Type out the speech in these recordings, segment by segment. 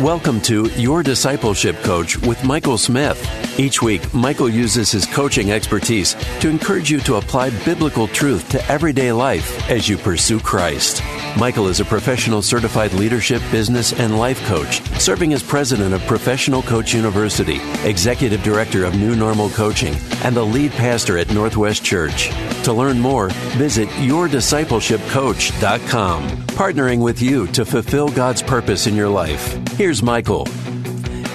Welcome to Your Discipleship Coach with Michael Smith. Each week, Michael uses his coaching expertise to encourage you to apply biblical truth to everyday life as you pursue Christ. Michael is a professional certified leadership, business, and life coach, serving as president of Professional Coach University, executive director of New Normal Coaching, and the lead pastor at Northwest Church. To learn more, visit yourdiscipleshipcoach.com, partnering with you to fulfill God's purpose in your life. Here's Michael.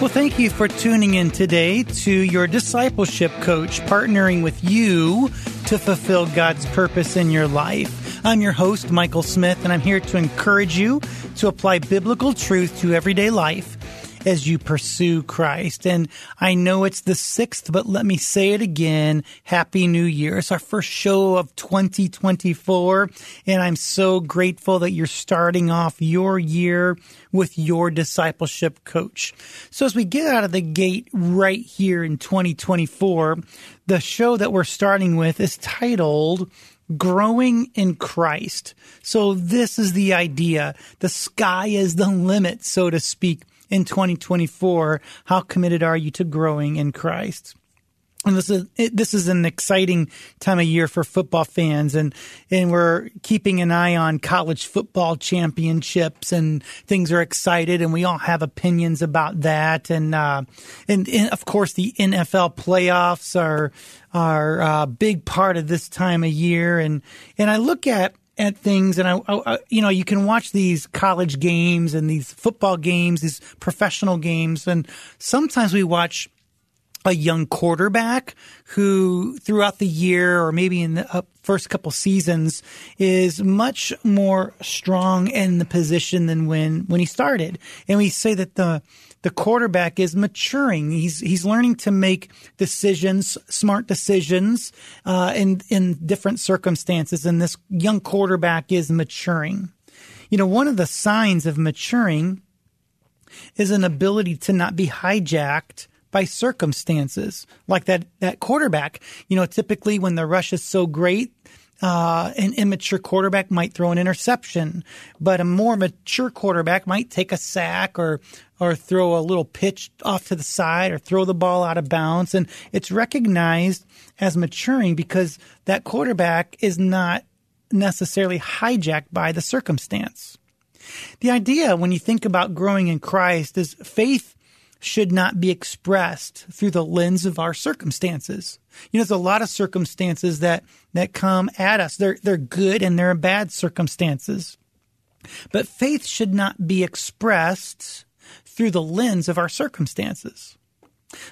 Well, thank you for tuning in today to your discipleship coach, partnering with you to fulfill God's purpose in your life. I'm your host, Michael Smith, and I'm here to encourage you to apply biblical truth to everyday life as you pursue Christ. And I know it's the sixth, but let me say it again. Happy New Year. It's our first show of 2024. And I'm so grateful that you're starting off your year with your discipleship coach. So as we get out of the gate right here in 2024, the show that we're starting with is titled growing in Christ. So this is the idea. The sky is the limit, so to speak in 2024. How committed are you to growing in Christ? And this is this is an exciting time of year for football fans, and and we're keeping an eye on college football championships, and things are excited, and we all have opinions about that, and uh, and, and of course the NFL playoffs are are a big part of this time of year, and and I look at at things, and I, I, you know, you can watch these college games and these football games, these professional games, and sometimes we watch a young quarterback who throughout the year or maybe in the uh, first couple seasons is much more strong in the position than when when he started. And we say that the the quarterback is maturing. He's he's learning to make decisions, smart decisions, uh, in in different circumstances. And this young quarterback is maturing. You know, one of the signs of maturing is an ability to not be hijacked by circumstances like that that quarterback. You know, typically when the rush is so great, uh, an immature quarterback might throw an interception, but a more mature quarterback might take a sack or or throw a little pitch off to the side or throw the ball out of bounds. And it's recognized as maturing because that quarterback is not necessarily hijacked by the circumstance. The idea when you think about growing in Christ is faith should not be expressed through the lens of our circumstances. You know, there's a lot of circumstances that, that come at us. They're, they're good and they're bad circumstances. But faith should not be expressed through the lens of our circumstances.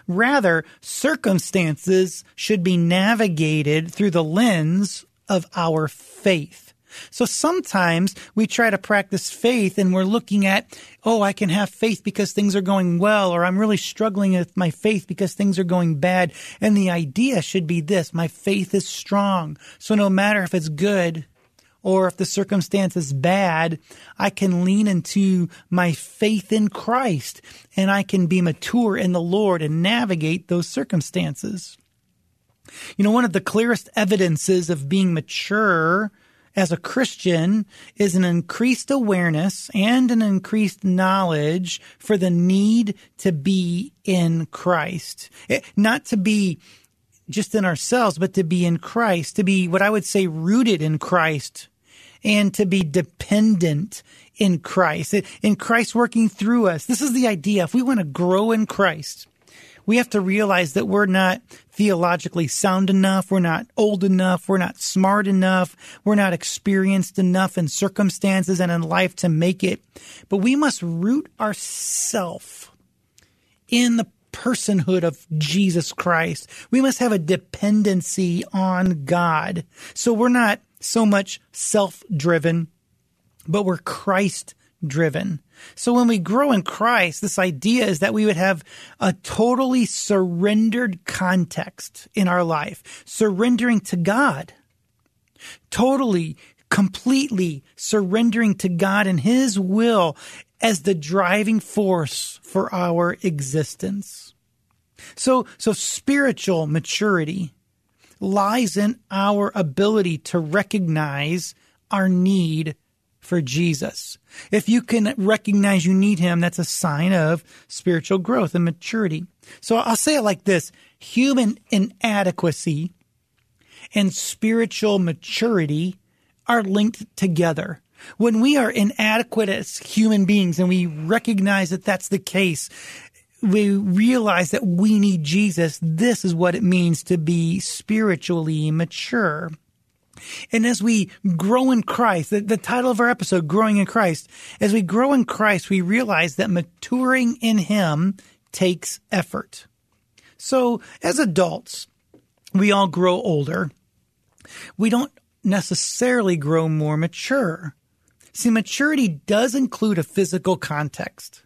Rather, circumstances should be navigated through the lens of our faith. So sometimes we try to practice faith and we're looking at, oh, I can have faith because things are going well, or I'm really struggling with my faith because things are going bad. And the idea should be this my faith is strong. So no matter if it's good or if the circumstance is bad, I can lean into my faith in Christ and I can be mature in the Lord and navigate those circumstances. You know, one of the clearest evidences of being mature as a Christian is an increased awareness and an increased knowledge for the need to be in Christ. Eh, not to be just in ourselves, but to be in Christ, to be what I would say rooted in Christ and to be dependent in Christ, in Christ working through us. This is the idea. If we want to grow in Christ, we have to realize that we're not theologically sound enough. We're not old enough. We're not smart enough. We're not experienced enough in circumstances and in life to make it. But we must root ourself in the personhood of Jesus Christ. We must have a dependency on God. So we're not so much self driven, but we're Christ driven. So when we grow in Christ, this idea is that we would have a totally surrendered context in our life, surrendering to God, totally, completely surrendering to God and His will as the driving force for our existence. So, so spiritual maturity lies in our ability to recognize our need for Jesus. If you can recognize you need him, that's a sign of spiritual growth and maturity. So I'll say it like this human inadequacy and spiritual maturity are linked together. When we are inadequate as human beings and we recognize that that's the case, we realize that we need Jesus. This is what it means to be spiritually mature. And as we grow in Christ, the, the, title of our episode, Growing in Christ, as we grow in Christ, we realize that maturing in Him takes effort. So as adults, we all grow older. We don't necessarily grow more mature. See, maturity does include a physical context.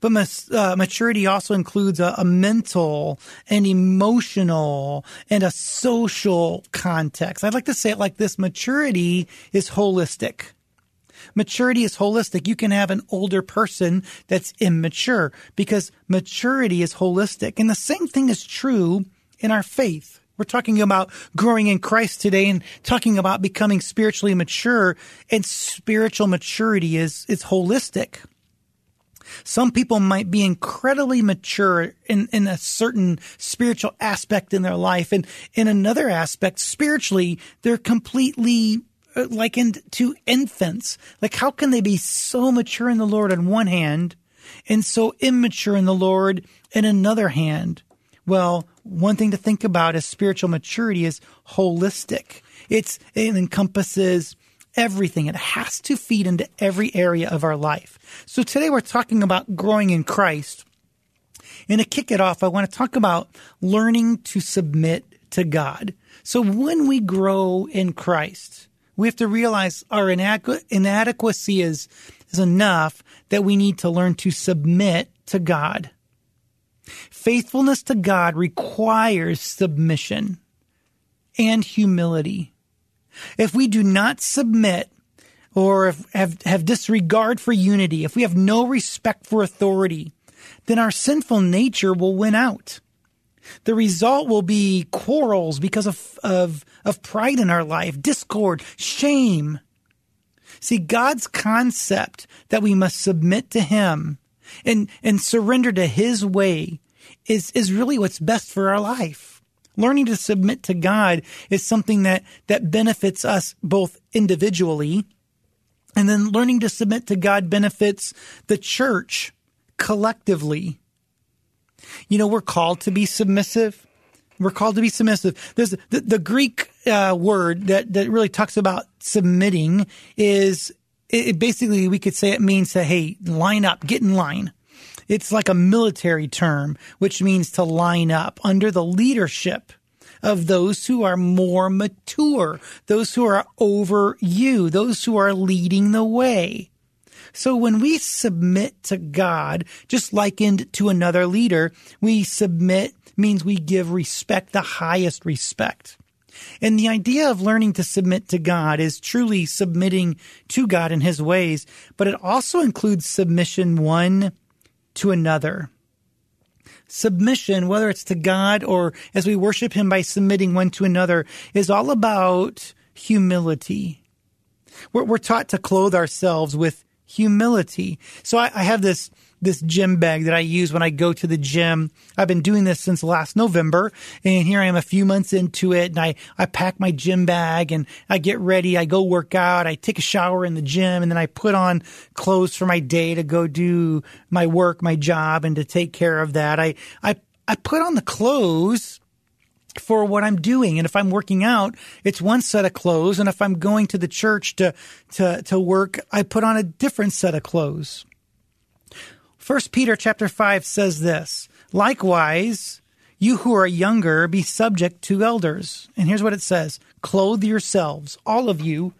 But uh, maturity also includes a, a mental and emotional and a social context. I'd like to say it like this maturity is holistic. Maturity is holistic. You can have an older person that's immature because maturity is holistic. And the same thing is true in our faith. We're talking about growing in Christ today and talking about becoming spiritually mature and spiritual maturity is, is holistic. Some people might be incredibly mature in, in a certain spiritual aspect in their life. And in another aspect, spiritually, they're completely uh, likened to infants. Like, how can they be so mature in the Lord on one hand and so immature in the Lord in another hand? Well, one thing to think about is spiritual maturity is holistic. It's, it encompasses everything. It has to feed into every area of our life. So today we're talking about growing in Christ. And to kick it off, I want to talk about learning to submit to God. So when we grow in Christ, we have to realize our inadequacy is, is enough that we need to learn to submit to God. Faithfulness to God requires submission and humility. If we do not submit or if, have, have disregard for unity, if we have no respect for authority, then our sinful nature will win out. The result will be quarrels because of, of, of pride in our life, discord, shame. See, God's concept that we must submit to Him and, and surrender to His way is, is really what's best for our life. Learning to submit to God is something that, that benefits us both individually and then learning to submit to God benefits the church collectively. You know, we're called to be submissive. We're called to be submissive. There's the, the Greek uh, word that, that really talks about submitting is it, basically we could say it means to hey line up, get in line. It's like a military term, which means to line up under the leadership of those who are more mature, those who are over you, those who are leading the way. So when we submit to God, just likened to another leader, we submit means we give respect, the highest respect. And the idea of learning to submit to God is truly submitting to God in his ways, but it also includes submission one to another. Submission, whether it's to God or as we worship Him by submitting one to another, is all about humility. We're, we're taught to clothe ourselves with humility. So I, I have this this gym bag that I use when I go to the gym. I've been doing this since last November and here I am a few months into it and I, I pack my gym bag and I get ready. I go work out. I take a shower in the gym and then I put on clothes for my day to go do my work, my job and to take care of that. I, I, I put on the clothes for what I'm doing. And if I'm working out, it's one set of clothes. And if I'm going to the church to, to, to work, I put on a different set of clothes. First Peter chapter 5 says this, likewise, you who are younger, be subject to elders. And here's what it says, clothe yourselves, all of you,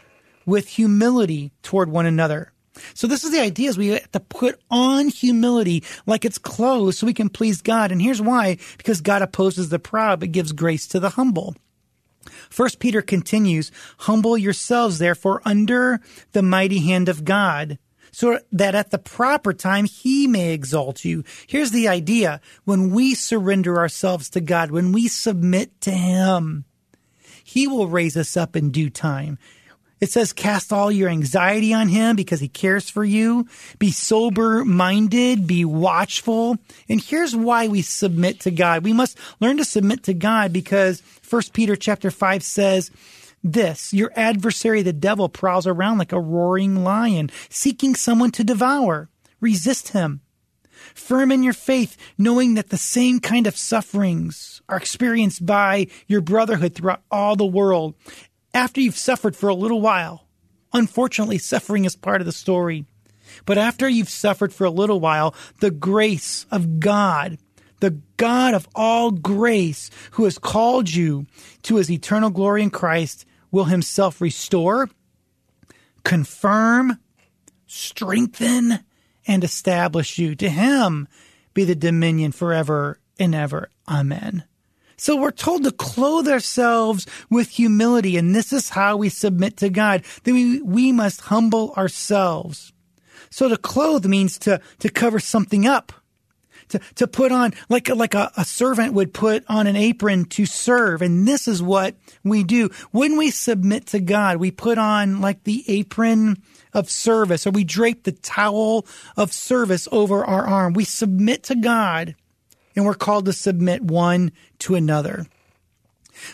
with humility toward one another. So this is the idea is we have to put on humility like it's clothes so we can please God. And here's why. Because God opposes the proud, but gives grace to the humble. First Peter continues, humble yourselves therefore under the mighty hand of God so that at the proper time he may exalt you. Here's the idea. When we surrender ourselves to God, when we submit to him, he will raise us up in due time. It says, cast all your anxiety on him because he cares for you. Be sober minded, be watchful. And here's why we submit to God. We must learn to submit to God because 1 Peter chapter 5 says, this, your adversary, the devil, prowls around like a roaring lion, seeking someone to devour. Resist him. Firm in your faith, knowing that the same kind of sufferings are experienced by your brotherhood throughout all the world after you've suffered for a little while. Unfortunately, suffering is part of the story. But after you've suffered for a little while, the grace of God, the God of all grace, who has called you to his eternal glory in Christ, will himself restore, confirm, strengthen, and establish you. To him be the dominion forever and ever. Amen. So we're told to clothe ourselves with humility, and this is how we submit to God. That we, we must humble ourselves. So to clothe means to, to cover something up. To, to put on like like a, a servant would put on an apron to serve and this is what we do when we submit to god we put on like the apron of service or we drape the towel of service over our arm we submit to god and we're called to submit one to another.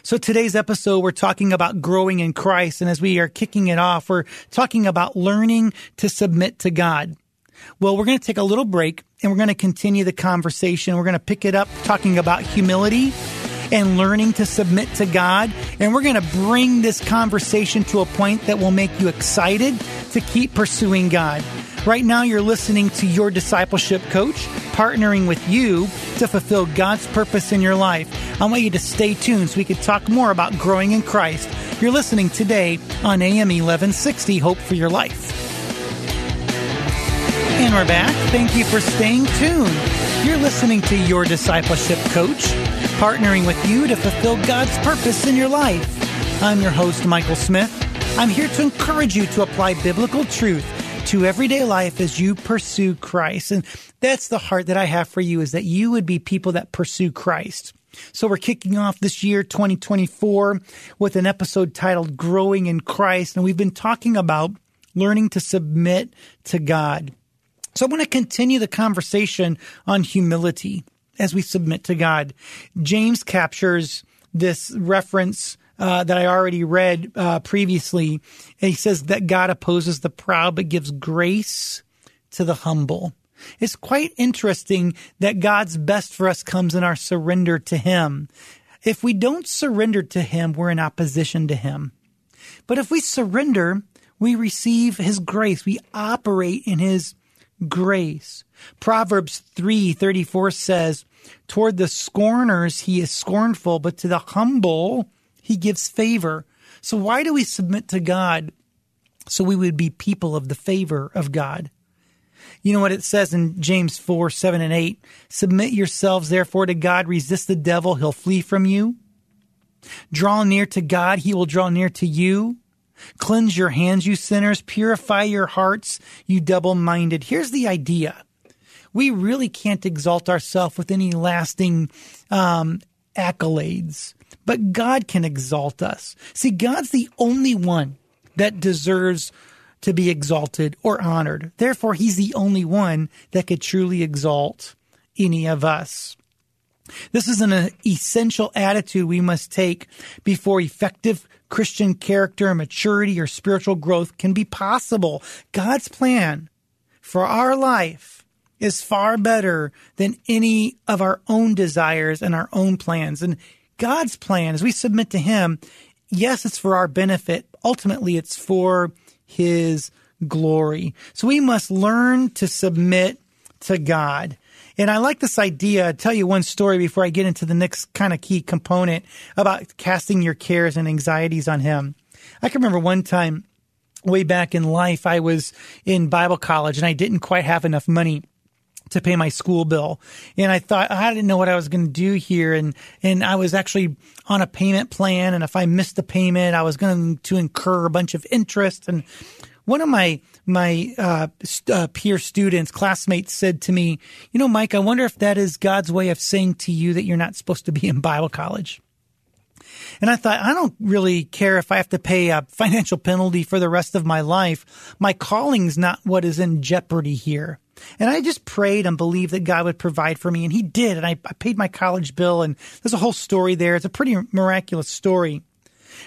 So today's episode, we're talking about growing in Christ. And as we are kicking it off, we're talking about learning to submit to God. Well, we're going to take a little break and we're going to continue the conversation. We're going to pick it up talking about humility and learning to submit to God. And we're going to bring this conversation to a point that will make you excited to keep pursuing God. Right now, you're listening to your discipleship coach, partnering with you to fulfill God's purpose in your life. I want you to stay tuned so we can talk more about growing in Christ. You're listening today on AM 1160 Hope for Your Life. And we're back. Thank you for staying tuned. You're listening to your discipleship coach, partnering with you to fulfill God's purpose in your life. I'm your host, Michael Smith. I'm here to encourage you to apply biblical truth to everyday life as you pursue Christ. And that's the heart that I have for you is that you would be people that pursue Christ. So we're kicking off this year 2024 with an episode titled Growing in Christ. And we've been talking about learning to submit to God. So I want to continue the conversation on humility as we submit to God. James captures this reference uh, that I already read uh, previously. He says that God opposes the proud but gives grace to the humble. It's quite interesting that God's best for us comes in our surrender to Him. If we don't surrender to Him, we're in opposition to Him. But if we surrender, we receive His grace. We operate in His grace. Proverbs 3:34 says, "Toward the scorners he is scornful, but to the humble he gives favor. So why do we submit to God? So we would be people of the favor of God. You know what it says in James 4, 7 and 8? Submit yourselves therefore to God, resist the devil, he'll flee from you. Draw near to God, he will draw near to you. Cleanse your hands, you sinners. Purify your hearts, you double minded. Here's the idea. We really can't exalt ourselves with any lasting um, accolades but God can exalt us. See, God's the only one that deserves to be exalted or honored. Therefore, he's the only one that could truly exalt any of us. This is an essential attitude we must take before effective Christian character, and maturity, or spiritual growth can be possible. God's plan for our life is far better than any of our own desires and our own plans. And God's plan, as we submit to Him, yes, it's for our benefit. Ultimately, it's for His glory. So we must learn to submit to God. And I like this idea. I'll tell you one story before I get into the next kind of key component about casting your cares and anxieties on Him. I can remember one time way back in life, I was in Bible college and I didn't quite have enough money to pay my school bill. And I thought I didn't know what I was going to do here. And, and I was actually on a payment plan. And if I missed the payment, I was going to incur a bunch of interest. And one of my, my, uh, uh, peer students, classmates said to me, you know, Mike, I wonder if that is God's way of saying to you that you're not supposed to be in Bible college. And I thought, I don't really care if I have to pay a financial penalty for the rest of my life. My calling's not what is in jeopardy here. And I just prayed and believed that God would provide for me, and He did. And I, I paid my college bill, and there's a whole story there. It's a pretty miraculous story.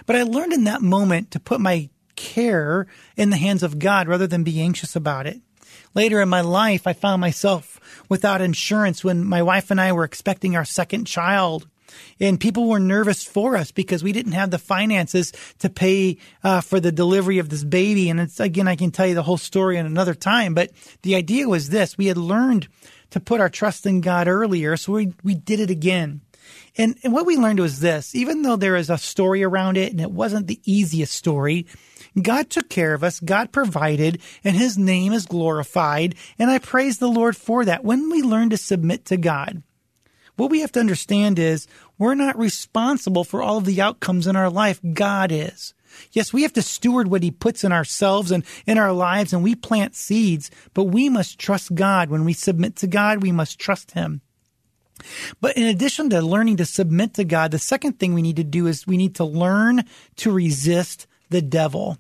But I learned in that moment to put my care in the hands of God rather than be anxious about it. Later in my life, I found myself without insurance when my wife and I were expecting our second child and people were nervous for us because we didn't have the finances to pay uh, for the delivery of this baby. And it's again, I can tell you the whole story in another time, but the idea was this: we had learned to put our trust in God earlier, so we we did it again. And, and what we learned was this: even though there is a story around it, and it wasn't the easiest story. God took care of us. God provided and his name is glorified. And I praise the Lord for that. When we learn to submit to God, what we have to understand is we're not responsible for all of the outcomes in our life. God is. Yes, we have to steward what he puts in ourselves and in our lives and we plant seeds, but we must trust God. When we submit to God, we must trust him. But in addition to learning to submit to God, the second thing we need to do is we need to learn to resist the devil.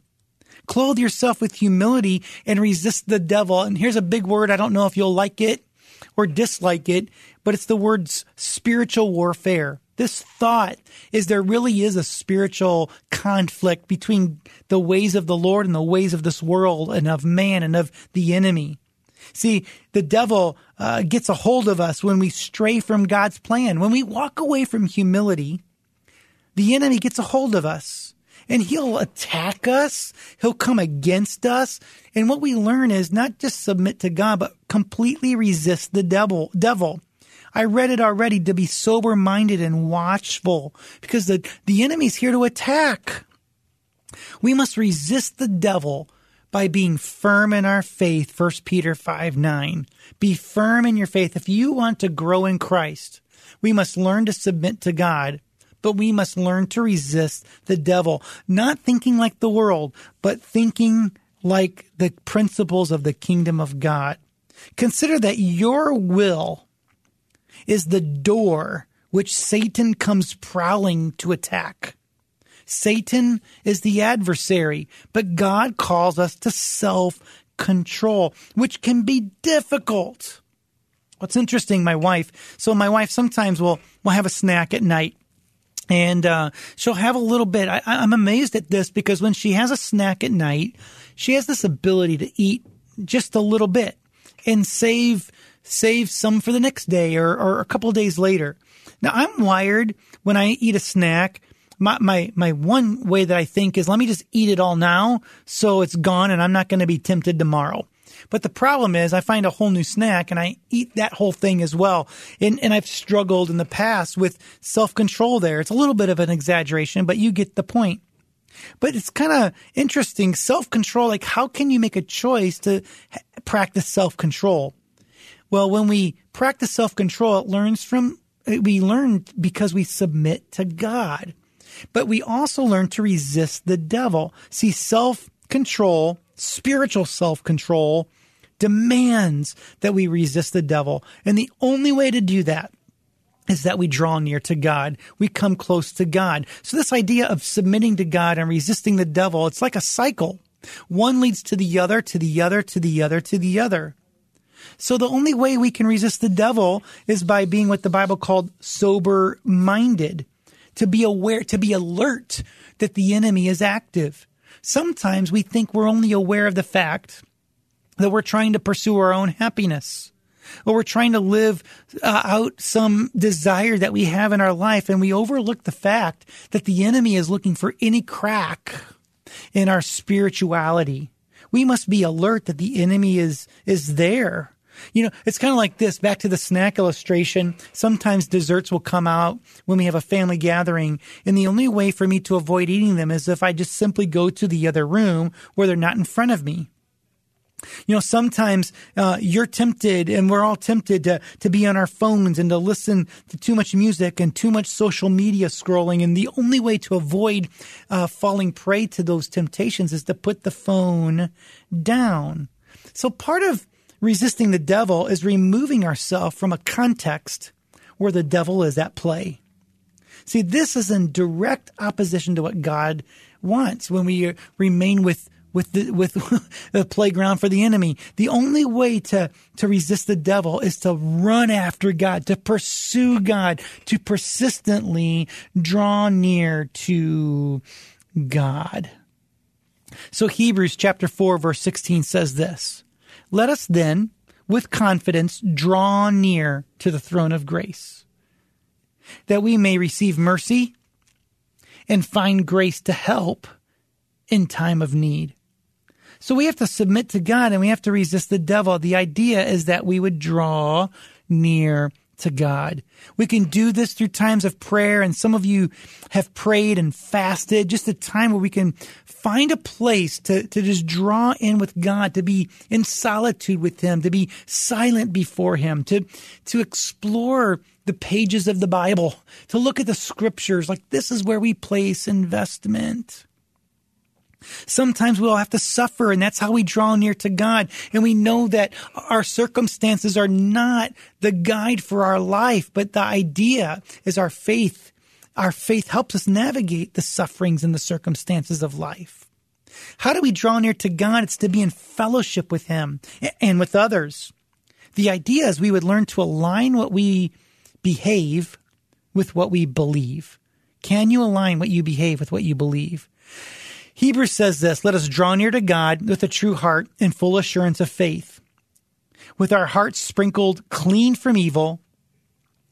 Clothe yourself with humility and resist the devil. And here's a big word. I don't know if you'll like it or dislike it, but it's the words spiritual warfare. This thought is there really is a spiritual conflict between the ways of the Lord and the ways of this world and of man and of the enemy. See, the devil uh, gets a hold of us when we stray from God's plan. When we walk away from humility, the enemy gets a hold of us and he'll attack us. He'll come against us. And what we learn is not just submit to God, but completely resist the devil, devil. I read it already to be sober minded and watchful because the, the enemy's here to attack. We must resist the devil by being firm in our faith. 1 Peter 5 9. Be firm in your faith. If you want to grow in Christ, we must learn to submit to God, but we must learn to resist the devil, not thinking like the world, but thinking like the principles of the kingdom of God. Consider that your will is the door which Satan comes prowling to attack. Satan is the adversary, but God calls us to self control, which can be difficult. What's interesting, my wife, so my wife sometimes will, will have a snack at night and uh, she'll have a little bit. I, I'm amazed at this because when she has a snack at night, she has this ability to eat just a little bit and save save some for the next day or, or a couple days later. Now I'm wired when I eat a snack. My, my, my one way that I think is let me just eat it all now so it's gone and I'm not going to be tempted tomorrow. But the problem is I find a whole new snack and I eat that whole thing as well. And, and I've struggled in the past with self control there. It's a little bit of an exaggeration, but you get the point. But it's kind of interesting self control. Like, how can you make a choice to practice self control? Well, when we practice self control, it learns from, eh, we learn because we submit to God. But we also learn to resist the devil. See, self control, spiritual self control, demands that we resist the devil. And the only way to do that is that we draw near to God. We come close to God. So this idea of submitting to God and resisting the devil, it's like a cycle. One leads to the other, to the other, to the other, to the other. So the only way we can resist the devil is by being what the Bible called sober minded, to be aware, to be alert that the enemy is active. Sometimes we think we're only aware of the fact that we're trying to pursue our own happiness or we're trying to live uh, out some desire that we have in our life and we overlook the fact that the enemy is looking for any crack in our spirituality. We must be alert that the enemy is, is there You know, it's kind of like this back to the snack illustration. Sometimes desserts will come out when we have a family gathering, and the only way for me to avoid eating them is if I just simply go to the other room where they're not in front of me. You know, sometimes uh, you're tempted, and we're all tempted to to be on our phones and to listen to too much music and too much social media scrolling. And the only way to avoid uh, falling prey to those temptations is to put the phone down. So part of resisting the devil is removing ourselves from a context where the devil is at play. See, this is in direct opposition to what God wants when we remain with with the with the playground for the enemy. The only way to to resist the devil is to run after God, to pursue God, to persistently draw near to God. So Hebrews chapter 4 verse 16 says this. Let us then with confidence draw near to the throne of grace that we may receive mercy and find grace to help in time of need. So we have to submit to God and we have to resist the devil. The idea is that we would draw near to God. We can do this through times of prayer, and some of you have prayed and fasted, just a time where we can find a place to, to just draw in with God, to be in solitude with Him, to be silent before Him, to, to explore the pages of the Bible, to look at the scriptures. Like this is where we place investment. Sometimes we all have to suffer, and that's how we draw near to God. And we know that our circumstances are not the guide for our life, but the idea is our faith. Our faith helps us navigate the sufferings and the circumstances of life. How do we draw near to God? It's to be in fellowship with Him and with others. The idea is we would learn to align what we behave with what we believe. Can you align what you behave with what you believe? Hebrews says this, let us draw near to God with a true heart and full assurance of faith, with our hearts sprinkled clean from evil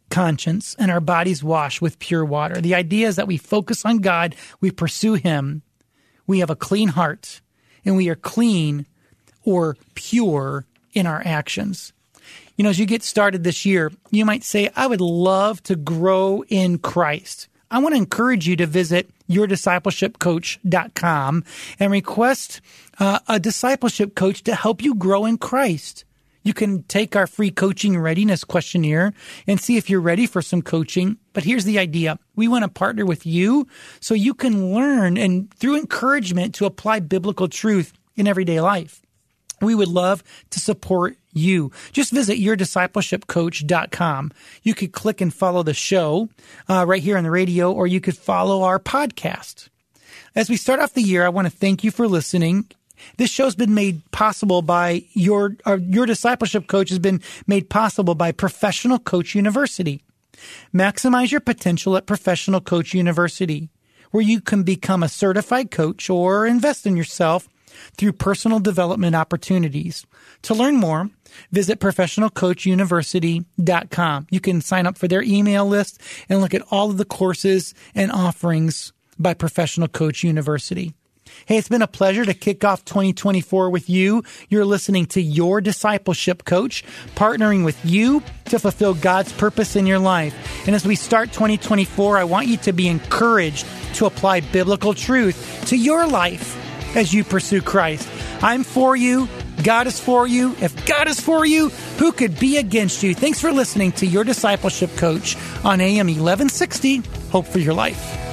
conscience and our bodies washed with pure water. The idea is that we focus on God, we pursue Him, we have a clean heart, and we are clean or pure in our actions. You know, as you get started this year, you might say, I would love to grow in Christ. I want to encourage you to visit yourdiscipleshipcoach.com and request uh, a discipleship coach to help you grow in Christ. You can take our free coaching readiness questionnaire and see if you're ready for some coaching. But here's the idea. We want to partner with you so you can learn and through encouragement to apply biblical truth in everyday life. We would love to support you. Just visit yourdiscipleshipcoach.com. You could click and follow the show uh, right here on the radio, or you could follow our podcast. As we start off the year, I want to thank you for listening. This show's been made possible by your uh, your discipleship coach has been made possible by Professional Coach University. Maximize your potential at Professional Coach University, where you can become a certified coach or invest in yourself through personal development opportunities. To learn more, visit professionalcoachuniversity.com. You can sign up for their email list and look at all of the courses and offerings by Professional Coach University. Hey, it's been a pleasure to kick off 2024 with you. You're listening to Your Discipleship Coach, partnering with you to fulfill God's purpose in your life. And as we start 2024, I want you to be encouraged to apply biblical truth to your life as you pursue Christ. I'm for you. God is for you. If God is for you, who could be against you? Thanks for listening to your discipleship coach on AM 1160. Hope for your life.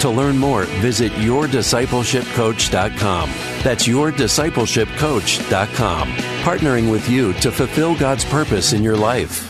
To learn more, visit yourdiscipleshipcoach.com. That's yourdiscipleshipcoach.com. Partnering with you to fulfill God's purpose in your life.